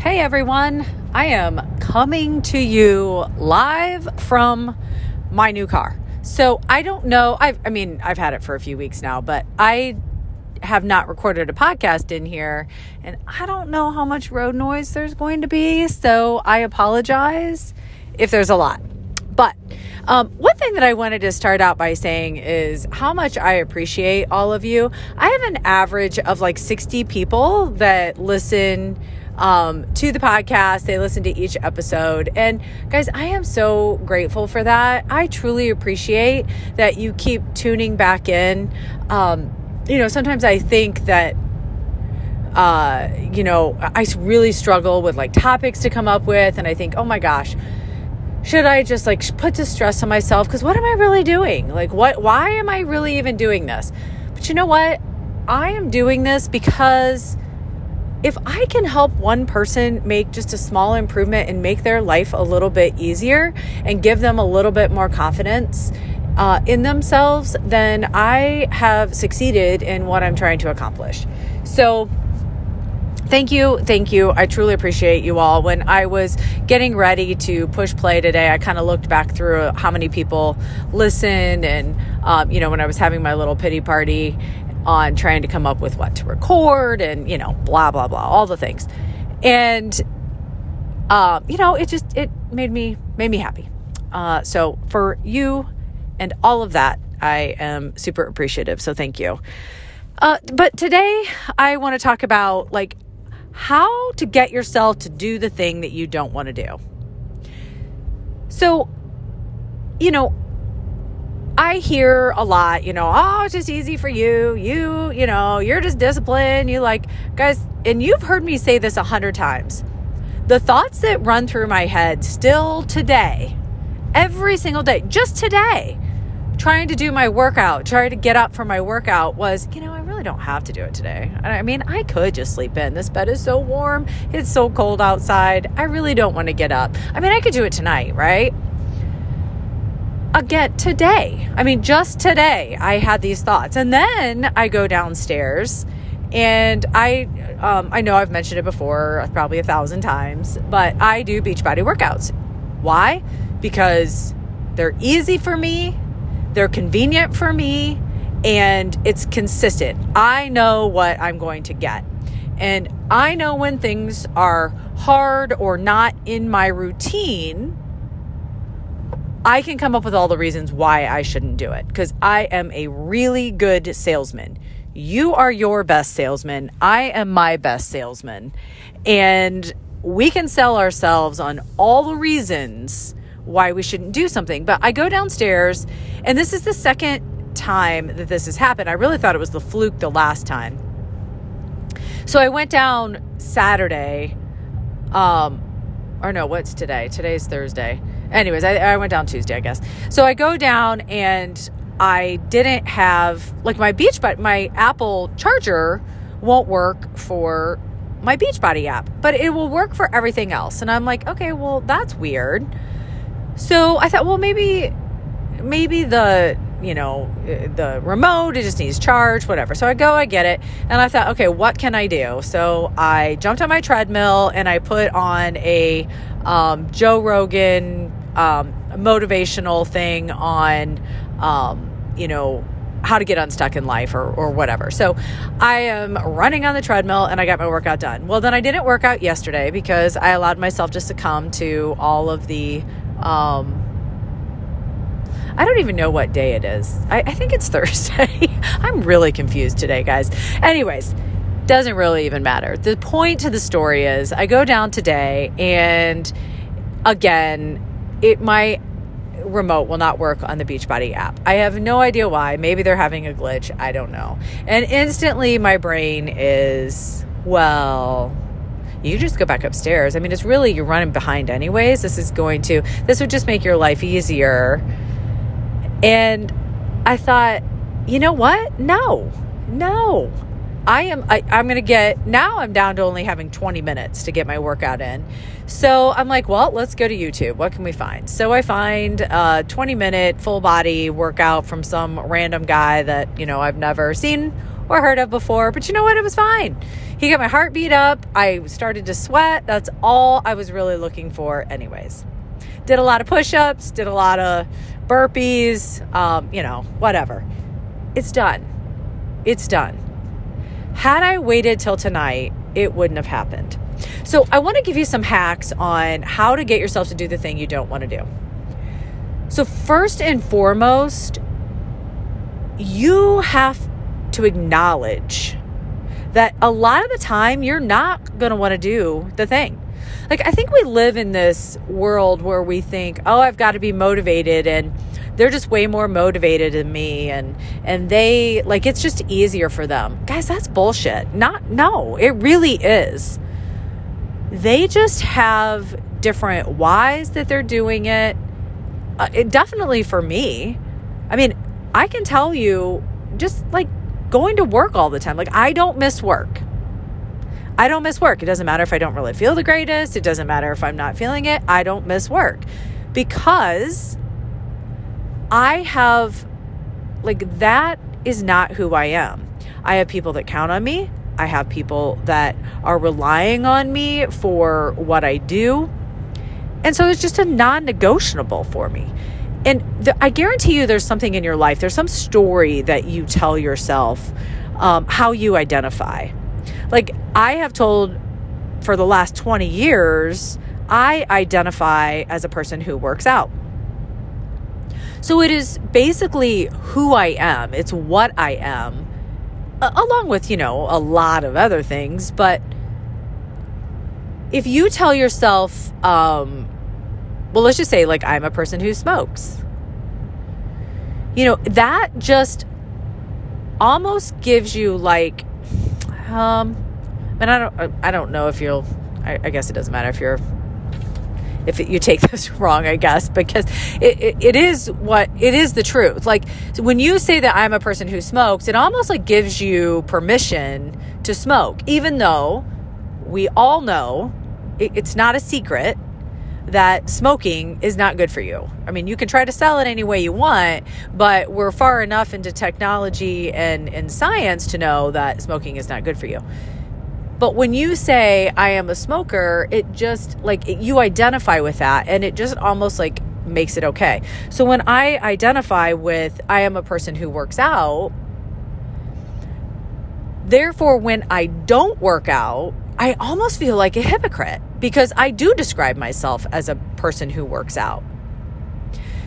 Hey everyone, I am coming to you live from my new car. So I don't know, I've, I mean, I've had it for a few weeks now, but I have not recorded a podcast in here and I don't know how much road noise there's going to be. So I apologize if there's a lot. But um, one thing that I wanted to start out by saying is how much I appreciate all of you. I have an average of like 60 people that listen um, to the podcast. They listen to each episode. And guys, I am so grateful for that. I truly appreciate that you keep tuning back in. Um, you know, sometimes I think that uh, you know, I really struggle with like topics to come up with, and I think, oh my gosh, should I just like put the stress on myself? Because what am I really doing? Like, what? Why am I really even doing this? But you know what? I am doing this because if I can help one person make just a small improvement and make their life a little bit easier and give them a little bit more confidence uh, in themselves, then I have succeeded in what I'm trying to accomplish. So, thank you thank you i truly appreciate you all when i was getting ready to push play today i kind of looked back through how many people listened and um, you know when i was having my little pity party on trying to come up with what to record and, you know, blah, blah, blah, all the things. And, uh, you know, it just, it made me, made me happy. Uh, so for you and all of that, I am super appreciative. So thank you. Uh, but today I want to talk about like how to get yourself to do the thing that you don't want to do. So, you know, I hear a lot, you know, oh, it's just easy for you. You, you know, you're just disciplined. You like, guys, and you've heard me say this a hundred times. The thoughts that run through my head still today, every single day, just today, trying to do my workout, trying to get up for my workout was, you know, I really don't have to do it today. I mean, I could just sleep in. This bed is so warm. It's so cold outside. I really don't want to get up. I mean, I could do it tonight, right? Again today. I mean, just today, I had these thoughts. And then I go downstairs and I um, I know I've mentioned it before, probably a thousand times, but I do Beachbody workouts. Why? Because they're easy for me, they're convenient for me, and it's consistent. I know what I'm going to get. And I know when things are hard or not in my routine I can come up with all the reasons why I shouldn't do it because I am a really good salesman. You are your best salesman. I am my best salesman. And we can sell ourselves on all the reasons why we shouldn't do something. But I go downstairs, and this is the second time that this has happened. I really thought it was the fluke the last time. So I went down Saturday, um, or no, what's today? Today's Thursday anyways, I, I went down Tuesday, I guess. So I go down and I didn't have like my beach, but my Apple charger won't work for my Beachbody app, but it will work for everything else. And I'm like, okay, well, that's weird. So I thought, well, maybe, maybe the, you know, the remote, it just needs charge, whatever. So I go, I get it. And I thought, okay, what can I do? So I jumped on my treadmill and I put on a um, Joe Rogan um, motivational thing on, um, you know, how to get unstuck in life or, or whatever. So I am running on the treadmill and I got my workout done. Well, then I didn't work out yesterday because I allowed myself to succumb to all of the, um, I don't even know what day it is. I, I think it's Thursday. I'm really confused today, guys. Anyways, doesn't really even matter. The point to the story is I go down today and again, it my remote will not work on the Beachbody app. I have no idea why. Maybe they're having a glitch. I don't know. And instantly my brain is, well, you just go back upstairs. I mean, it's really you're running behind anyways. This is going to this would just make your life easier. And I thought, you know what? No. No. I am I, I'm gonna get now I'm down to only having 20 minutes to get my workout in. So I'm like, well, let's go to YouTube. What can we find? So I find a 20 minute full body workout from some random guy that, you know, I've never seen or heard of before. But you know what? It was fine. He got my heart beat up. I started to sweat. That's all I was really looking for, anyways. Did a lot of push ups, did a lot of burpees, um, you know, whatever. It's done. It's done. Had I waited till tonight, it wouldn't have happened. So, I want to give you some hacks on how to get yourself to do the thing you don't want to do. So, first and foremost, you have to acknowledge that a lot of the time you're not going to want to do the thing. Like, I think we live in this world where we think, oh, I've got to be motivated and they're just way more motivated than me and and they like it's just easier for them guys that's bullshit not no it really is they just have different whys that they're doing it, uh, it definitely for me i mean i can tell you just like going to work all the time like i don't miss work I don't miss work. It doesn't matter if I don't really feel the greatest. It doesn't matter if I'm not feeling it. I don't miss work because I have, like, that is not who I am. I have people that count on me. I have people that are relying on me for what I do. And so it's just a non negotiable for me. And the, I guarantee you there's something in your life, there's some story that you tell yourself um, how you identify. Like I have told for the last 20 years, I identify as a person who works out. So it is basically who I am, it's what I am, along with, you know, a lot of other things. But if you tell yourself, um, well, let's just say, like, I'm a person who smokes, you know, that just almost gives you, like, um, and I don't, I don't know if you'll, I, I guess it doesn't matter if you're if you take this wrong, I guess, because it, it, it is what it is the truth. Like when you say that I'm a person who smokes, it almost like gives you permission to smoke, even though we all know it, it's not a secret that smoking is not good for you. I mean, you can try to sell it any way you want, but we're far enough into technology and, and science to know that smoking is not good for you. But when you say, I am a smoker, it just like you identify with that and it just almost like makes it okay. So when I identify with, I am a person who works out, therefore, when I don't work out, I almost feel like a hypocrite because I do describe myself as a person who works out.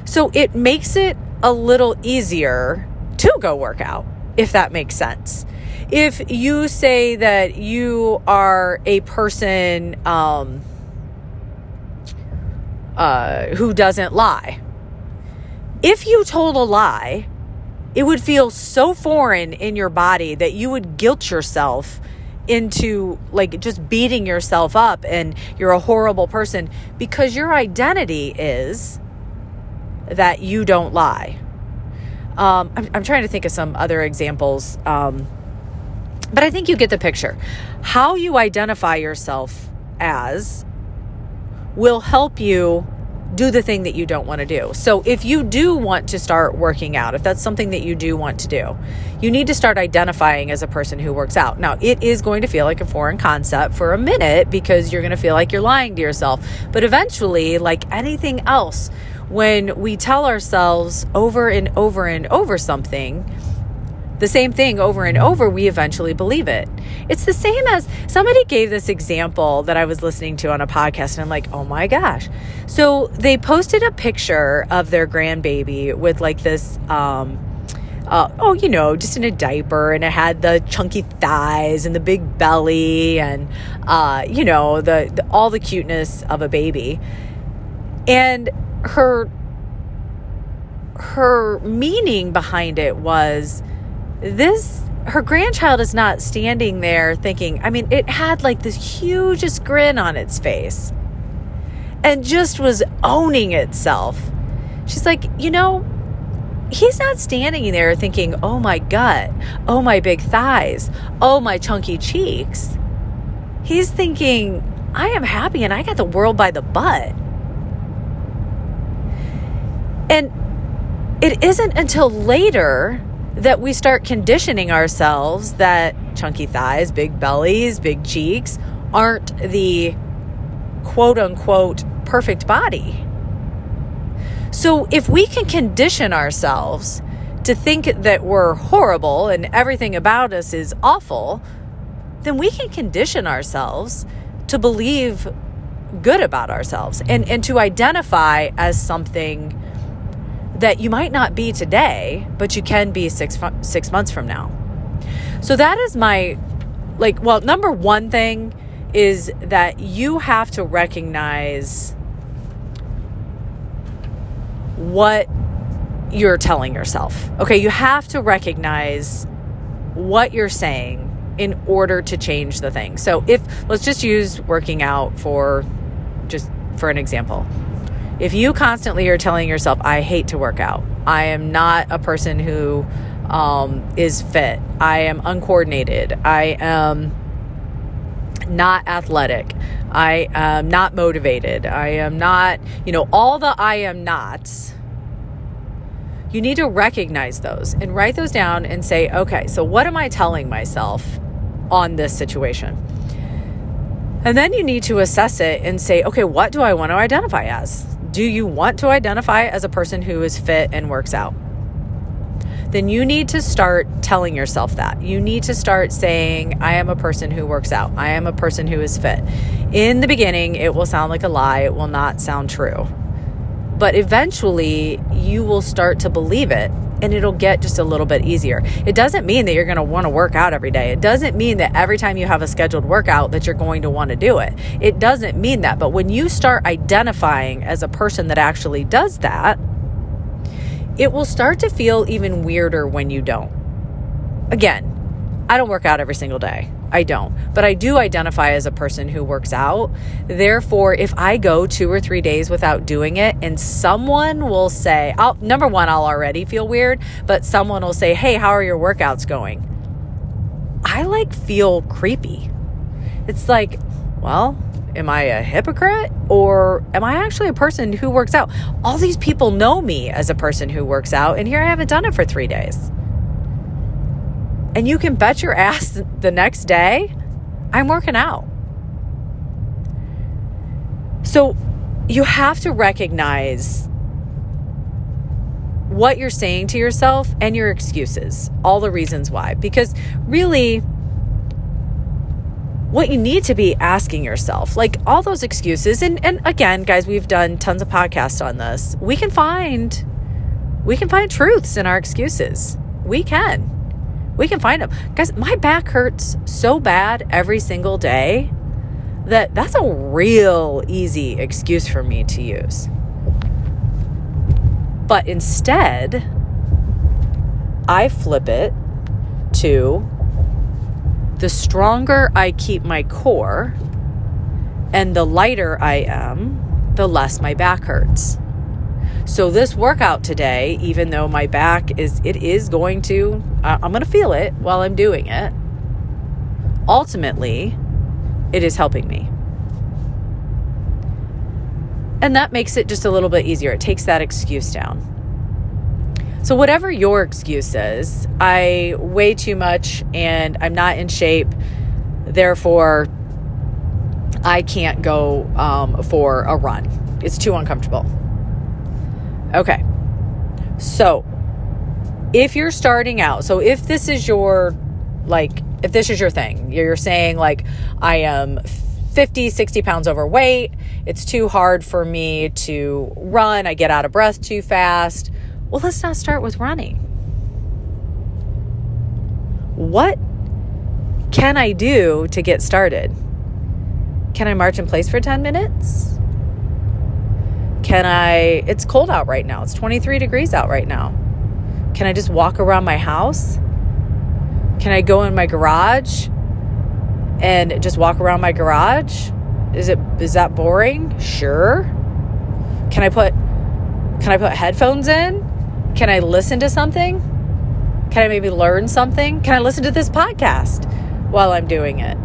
So it makes it a little easier to go work out, if that makes sense if you say that you are a person um, uh, who doesn't lie, if you told a lie, it would feel so foreign in your body that you would guilt yourself into like just beating yourself up and you're a horrible person because your identity is that you don't lie. Um, I'm, I'm, trying to think of some other examples. Um, but I think you get the picture. How you identify yourself as will help you do the thing that you don't want to do. So if you do want to start working out, if that's something that you do want to do, you need to start identifying as a person who works out. Now, it is going to feel like a foreign concept for a minute because you're going to feel like you're lying to yourself. But eventually, like anything else, when we tell ourselves over and over and over something, the same thing over and over, we eventually believe it. It's the same as somebody gave this example that I was listening to on a podcast, and I'm like, oh my gosh. So they posted a picture of their grandbaby with like this, um, uh, oh, you know, just in a diaper, and it had the chunky thighs and the big belly, and uh, you know, the, the all the cuteness of a baby. And her her meaning behind it was this her grandchild is not standing there thinking, I mean, it had like this hugest grin on its face and just was owning itself. She's like, you know, he's not standing there thinking, oh my gut, oh my big thighs, oh my chunky cheeks. He's thinking, I am happy and I got the world by the butt. And it isn't until later that we start conditioning ourselves that chunky thighs, big bellies, big cheeks aren't the quote unquote perfect body. So if we can condition ourselves to think that we're horrible and everything about us is awful, then we can condition ourselves to believe good about ourselves and, and to identify as something that you might not be today, but you can be six, six months from now. So that is my, like, well, number one thing is that you have to recognize what you're telling yourself. Okay, you have to recognize what you're saying in order to change the thing. So if let's just use working out for just for an example. If you constantly are telling yourself, I hate to work out, I am not a person who um, is fit, I am uncoordinated, I am not athletic, I am not motivated, I am not, you know, all the I am nots. You need to recognize those and write those down and say, okay, so what am I telling myself on this situation? And then you need to assess it and say, okay, what do I want to identify as? Do you want to identify as a person who is fit and works out? Then you need to start telling yourself that. You need to start saying, I am a person who works out. I am a person who is fit. In the beginning, it will sound like a lie, it will not sound true. But eventually, you will start to believe it and it'll get just a little bit easier. It doesn't mean that you're going to want to work out every day. It doesn't mean that every time you have a scheduled workout that you're going to want to do it. It doesn't mean that. But when you start identifying as a person that actually does that, it will start to feel even weirder when you don't. Again, I don't work out every single day. I don't. But I do identify as a person who works out. Therefore, if I go two or three days without doing it and someone will say, I'll, number one, I'll already feel weird, but someone will say, Hey, how are your workouts going? I like feel creepy. It's like, well, am I a hypocrite or am I actually a person who works out? All these people know me as a person who works out, and here I haven't done it for three days. And you can bet your ass the next day, I'm working out. So you have to recognize what you're saying to yourself and your excuses, all the reasons why. Because really, what you need to be asking yourself, like all those excuses, and, and again, guys, we've done tons of podcasts on this. We can find we can find truths in our excuses. We can. We can find them. Guys, my back hurts so bad every single day that that's a real easy excuse for me to use. But instead, I flip it to the stronger I keep my core and the lighter I am, the less my back hurts. So this workout today, even though my back is it is going to I'm going to feel it while I'm doing it. Ultimately, it is helping me. And that makes it just a little bit easier. It takes that excuse down. So, whatever your excuse is, I weigh too much and I'm not in shape, therefore, I can't go um, for a run. It's too uncomfortable. Okay. So, if you're starting out, so if this is your, like, if this is your thing, you're saying, like, I am 50, 60 pounds overweight, it's too hard for me to run, I get out of breath too fast. Well, let's not start with running. What can I do to get started? Can I march in place for 10 minutes? Can I? It's cold out right now. It's 23 degrees out right now. Can I just walk around my house? Can I go in my garage and just walk around my garage? Is it is that boring? Sure. Can I put can I put headphones in? Can I listen to something? Can I maybe learn something? Can I listen to this podcast while I'm doing it?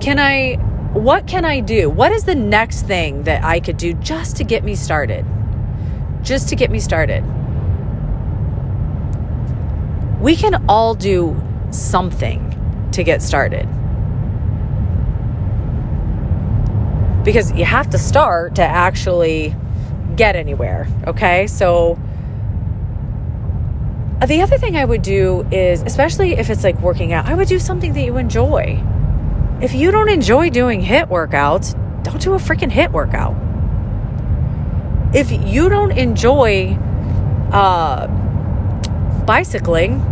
Can I what can I do? What is the next thing that I could do just to get me started? Just to get me started we can all do something to get started. Because you have to start to actually get anywhere, okay? So, the other thing I would do is, especially if it's like working out, I would do something that you enjoy. If you don't enjoy doing HIIT workouts, don't do a freaking HIIT workout. If you don't enjoy uh, bicycling,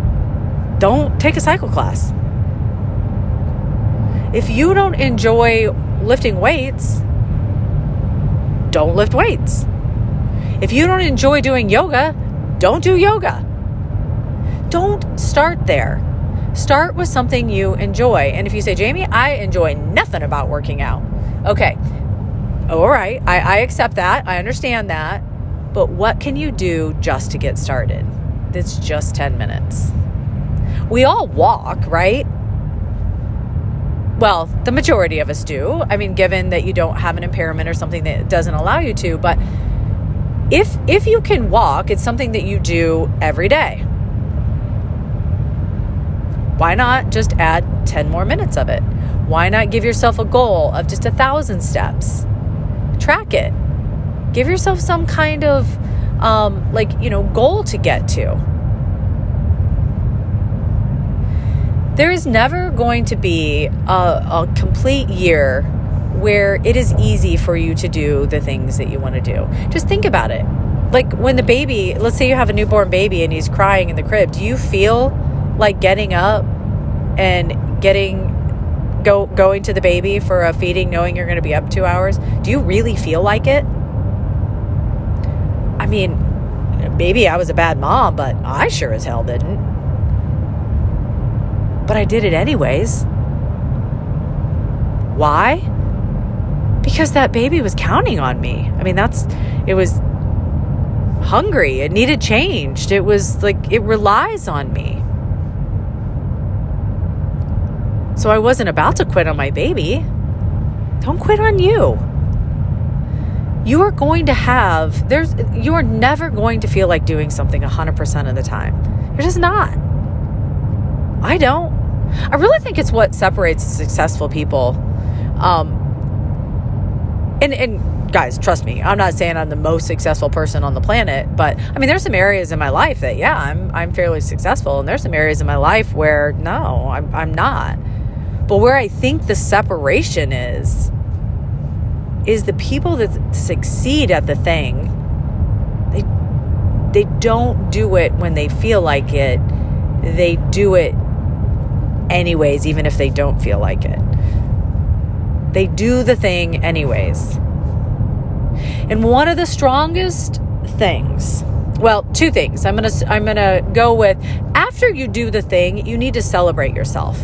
don't take a cycle class. If you don't enjoy lifting weights, don't lift weights. If you don't enjoy doing yoga, don't do yoga. Don't start there. Start with something you enjoy. And if you say, Jamie, I enjoy nothing about working out. Okay. All right. I, I accept that. I understand that. But what can you do just to get started? It's just 10 minutes. We all walk, right? Well, the majority of us do. I mean, given that you don't have an impairment or something that doesn't allow you to, but if if you can walk, it's something that you do every day. Why not just add 10 more minutes of it? Why not give yourself a goal of just a thousand steps? Track it. Give yourself some kind of um, like, you know, goal to get to. There is never going to be a, a complete year where it is easy for you to do the things that you want to do. Just think about it. Like when the baby, let's say you have a newborn baby and he's crying in the crib, do you feel like getting up and getting go going to the baby for a feeding knowing you're going to be up 2 hours? Do you really feel like it? I mean, maybe I was a bad mom, but I sure as hell didn't. But I did it anyways. Why? Because that baby was counting on me. I mean, that's, it was hungry. It needed changed. It was like, it relies on me. So I wasn't about to quit on my baby. Don't quit on you. You are going to have, there's, you are never going to feel like doing something 100% of the time. You're just not. I don't. I really think it's what separates successful people. Um, and, and guys, trust me, I'm not saying I'm the most successful person on the planet, but I mean, there's some areas in my life that, yeah, I'm, I'm fairly successful. And there's some areas in my life where, no, I'm, I'm not. But where I think the separation is, is the people that succeed at the thing, they, they don't do it when they feel like it. They do it anyways, even if they don't feel like it. They do the thing anyways. And one of the strongest things, well, two things. I'm to I'm to go with after you do the thing, you need to celebrate yourself.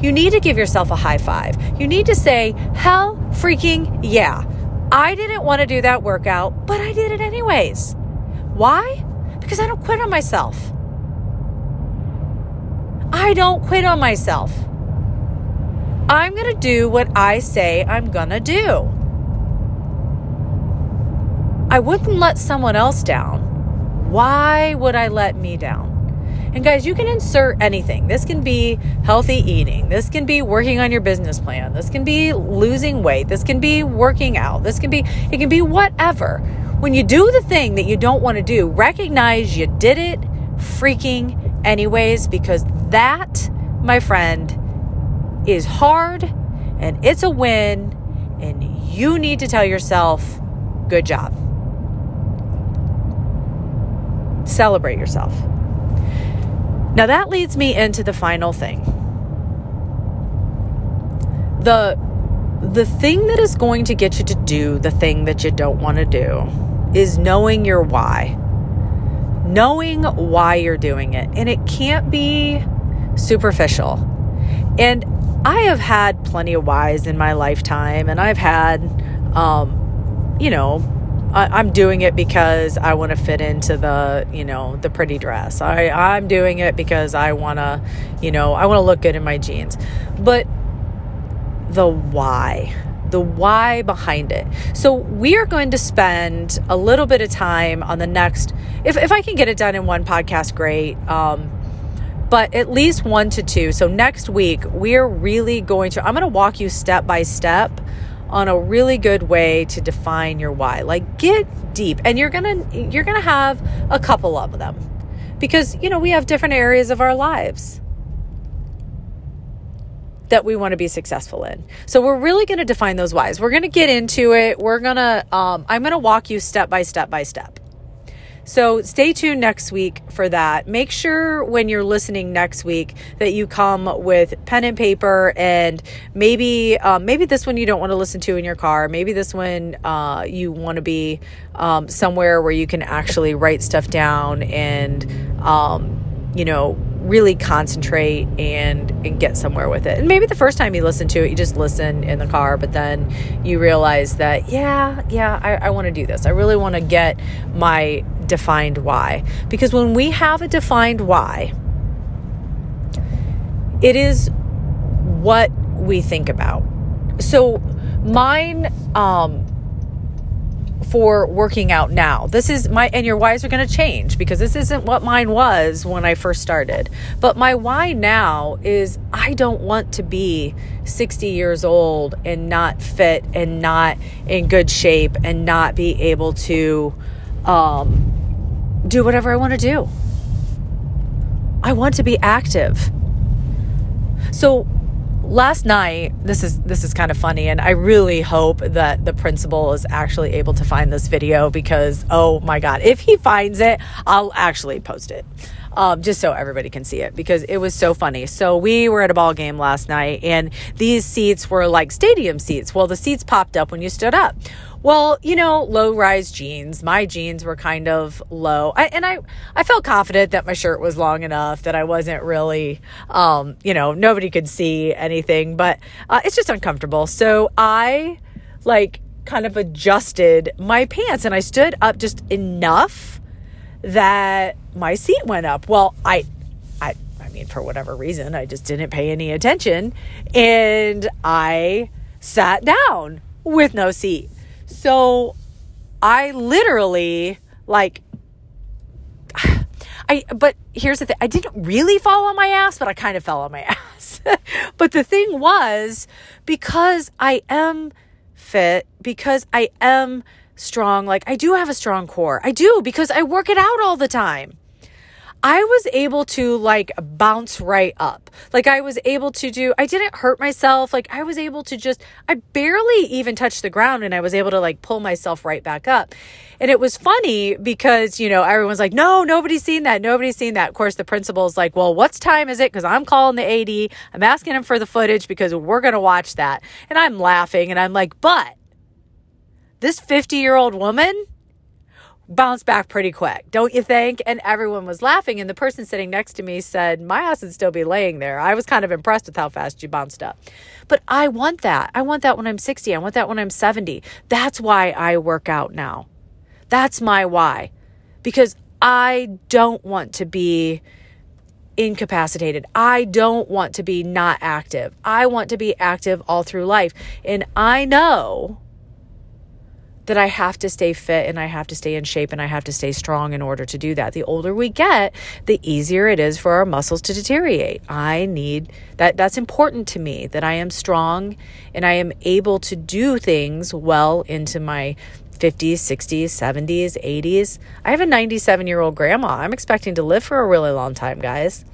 You need to give yourself a high five. You need to say, "Hell freaking yeah. I didn't want to do that workout, but I did it anyways." Why? Because I don't quit on myself. I don't quit on myself. I'm to do what I say I'm to do. I wouldn't let someone else down. Why would I let me down? And guys, you can insert anything. This can be healthy eating. This can be working on your business plan. This can be losing weight. This can be working out. This can be, it can be whatever. When you do the thing that you don't want to do, recognize you did it freaking anyways, because that, my friend, is hard and it's a win, and you need to tell yourself, good job. Celebrate yourself. Now that leads me into the final thing. The the thing that is going to get you to do the thing that you don't want to do is knowing your why. Knowing why you're doing it. And it can't be superficial. And I have had plenty of whys in my lifetime, and I've had, um, you know, I, am doing it because I want to fit into the, you know, the pretty dress. I, I'm doing it because I want to, you know, I want to look good in my jeans. But the why, the why behind it. So we are going to spend a little bit of time on the next, if, if I can get it done in one podcast, great. Um, but at least one to two. So next week, we are really going to, I'm going to walk you step by step on a really good way to define your why. Like get deep and you're going to you're going to have a couple of them. Because, you know, we have different areas of our lives that we want to be successful in. So we're really going to define those whys. We're going to get into it. We're going to um I'm going to walk you step by step by step. So stay tuned next week for that. Make sure when you're listening next week that you come with pen and paper and maybe um, maybe this one you don't want to listen to in your car. Maybe this one uh, you want to be um, somewhere where you can actually write stuff down and um, you know really concentrate and and get somewhere with it. And maybe the first time you listen to it, you just listen in the car, but then you realize that yeah, yeah, I, I want to do this. I really want to get my defined why. Because when we have a defined why, it is what we think about. So mine um for working out now. This is my, and your whys are going to change because this isn't what mine was when I first started. But my why now is I don't want to be 60 years old and not fit and not in good shape and not be able to um, do whatever I want to do. I want to be active. So last night this is this is kind of funny and i really hope that the principal is actually able to find this video because oh my god if he finds it i'll actually post it um, just so everybody can see it because it was so funny. So we were at a ball game last night, and these seats were like stadium seats. Well, the seats popped up when you stood up. Well, you know, low rise jeans. My jeans were kind of low. I, and I, I felt confident that my shirt was long enough that I wasn't really, um, you know, nobody could see anything, but uh, it's just uncomfortable. So I like kind of adjusted my pants and I stood up just enough that my seat went up. Well, I, I, I mean, for whatever reason, I just didn't pay any attention and I sat down with no seat. So I literally like I but here's the thing. I didn't really fall on my ass, but I kind of fell on my ass. but the thing was because I am fit, because I am strong, like I do have a strong core. I do because I work it out all the time. I was able to like bounce right up. Like I was able to do, I didn't hurt myself. Like I was able to just, I barely even touched the ground and I was able to like pull myself right back up. And it was funny because, you know, everyone's like, no, nobody's seen that. Nobody's seen that. Of course, the principal's like, well, what's time is it? Because I'm calling the AD. I'm asking him for the footage because we're going to watch that. And I'm laughing and I'm like, but this 50 year old woman, bounce back pretty quick, don't you think? And everyone was laughing. And the person sitting next to me said, My ass would still be laying there. I was kind of impressed with how fast you bounced up. But I want that. I want that when I'm 60. I want that when I'm 70. That's why I work out now. That's my why. Because I don't want to be incapacitated. I don't want to be not active. I want to be active all through life. And I know that I have to stay fit and I have to stay in shape and I have to stay strong in order to do that. The older we get, the easier it is for our muscles to deteriorate. I need that that's important to me that I am strong and I am able to do things well into my 50s, 60s, 70s, 80s. I have a 97 year old grandma. I'm expecting to live for a really long time, guys.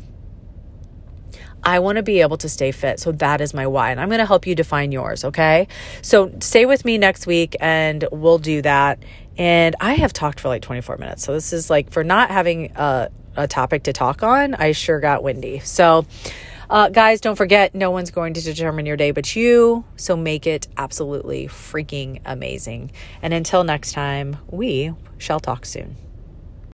I want to be able to stay fit. So that is my why. And I'm going to help you define yours. Okay. So stay with me next week and we'll do that. And I have talked for like 24 minutes. So this is like for not having a, a topic to talk on, I sure got windy. So, uh, guys, don't forget, no one's going to determine your day but you. So make it absolutely freaking amazing. And until next time, we shall talk soon.